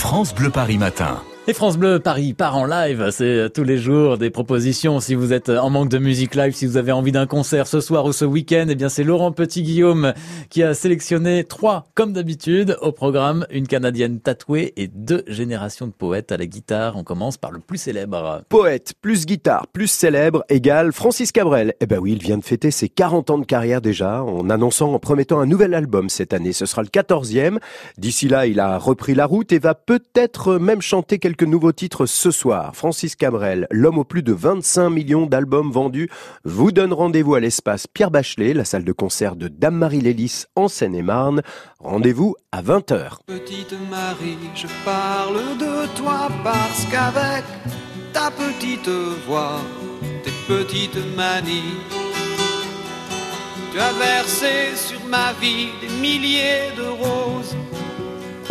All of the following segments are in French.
France Bleu Paris Matin. Et France Bleu Paris part en live, c'est tous les jours des propositions. Si vous êtes en manque de musique live, si vous avez envie d'un concert ce soir ou ce week-end, eh bien c'est Laurent Petit-Guillaume qui a sélectionné trois, comme d'habitude, au programme une Canadienne tatouée et deux générations de poètes à la guitare. On commence par le plus célèbre. Poète plus guitare plus célèbre égale Francis Cabrel. Eh ben oui, il vient de fêter ses 40 ans de carrière déjà, en annonçant, en promettant un nouvel album cette année. Ce sera le 14e. D'ici là, il a repris la route et va peut-être même chanter quelques nouveaux titres ce soir. Francis Cabrel, l'homme aux plus de 25 millions d'albums vendus, vous donne rendez-vous à l'espace Pierre Bachelet, la salle de concert de Dame-Marie Lélis en Seine-et-Marne. Rendez-vous à 20h. Petite Marie, je parle de toi parce qu'avec ta petite voix, tes petites manies, tu as versé sur ma vie des milliers de roses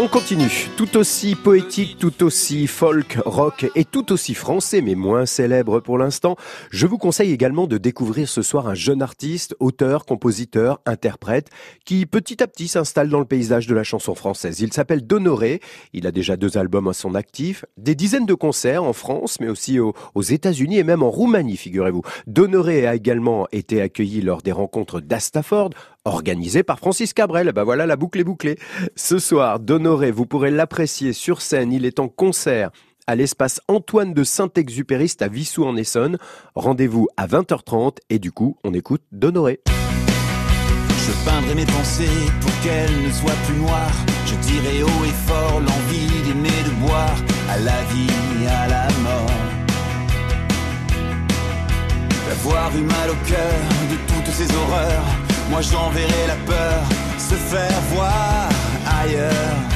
on continue, tout aussi poétique, tout aussi folk, rock et tout aussi français, mais moins célèbre pour l'instant. Je vous conseille également de découvrir ce soir un jeune artiste, auteur, compositeur, interprète, qui petit à petit s'installe dans le paysage de la chanson française. Il s'appelle Donoré, il a déjà deux albums à son actif, des dizaines de concerts en France, mais aussi aux, États-Unis et même en Roumanie, figurez-vous. Donoré a également été accueilli lors des rencontres d'Astaford, organisées par Francis Cabrel. Bah voilà, la boucle est bouclée. Ce soir, Donoré vous pourrez l'apprécier sur scène. Il est en concert à l'espace Antoine de Saint-Exupériste à Vissou en Essonne. Rendez-vous à 20h30 et du coup, on écoute d'Honoré. Je peindrai mes pensées pour qu'elles ne soient plus noires. Je dirai haut et fort l'envie d'aimer, de boire à la vie, à la mort. D'avoir eu mal au cœur de toutes ces horreurs, moi j'enverrai la peur se faire voir ailleurs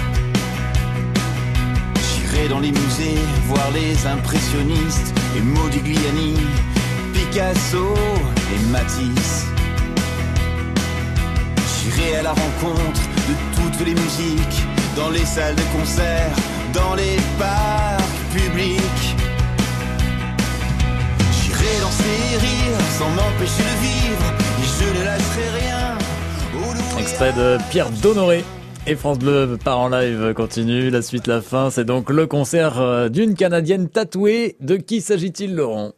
dans les musées, voir les impressionnistes et Modigliani, Picasso et Matisse. J'irai à la rencontre de toutes les musiques, dans les salles de concert, dans les parcs publics. J'irai danser et rire sans m'empêcher de vivre, Extrait de Pierre Donoré. Et France Bleu part en live continue. La suite, la fin, c'est donc le concert euh, d'une Canadienne tatouée. De qui s'agit-il, Laurent?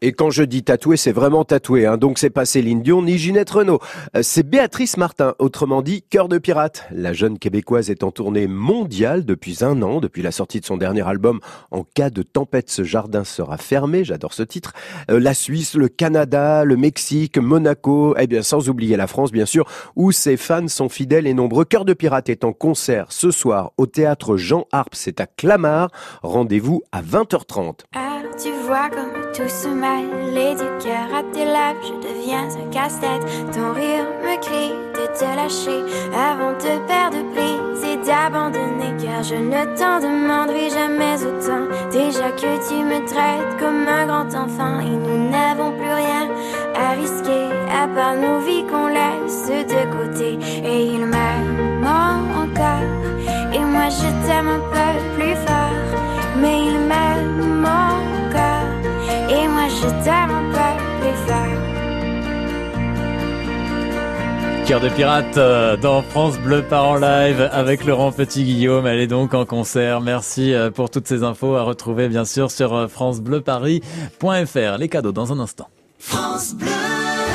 Et quand je dis tatoué, c'est vraiment tatoué. Hein. Donc c'est pas Céline Dion ni Ginette Renault. Euh, c'est Béatrice Martin, autrement dit Cœur de pirate. La jeune québécoise est en tournée mondiale depuis un an, depuis la sortie de son dernier album. En cas de tempête, ce jardin sera fermé. J'adore ce titre. Euh, la Suisse, le Canada, le Mexique, Monaco, et eh bien sans oublier la France bien sûr, où ses fans sont fidèles et nombreux. Cœur de pirate est en concert ce soir au théâtre Jean Harpe. C'est à Clamart. Rendez-vous à 20h30. Tu vois comme tout se mêle du cœur à tes lèvres, je deviens un casse-tête. Ton rire me crie de te lâcher avant de perdre prise et d'abandonner. Car je ne t'en demanderai jamais autant. Déjà que tu me traites comme un grand enfant et nous n'avons plus rien à risquer à part nos vies qu'on laisse de côté. Et il m'aime encore et moi je t'aime un Cœur de pirate euh, dans France Bleu par en live avec Laurent Petit-Guillaume. Elle est donc en concert. Merci euh, pour toutes ces infos à retrouver bien sûr sur euh, francebleuparis.fr. Les cadeaux dans un instant. France Bleu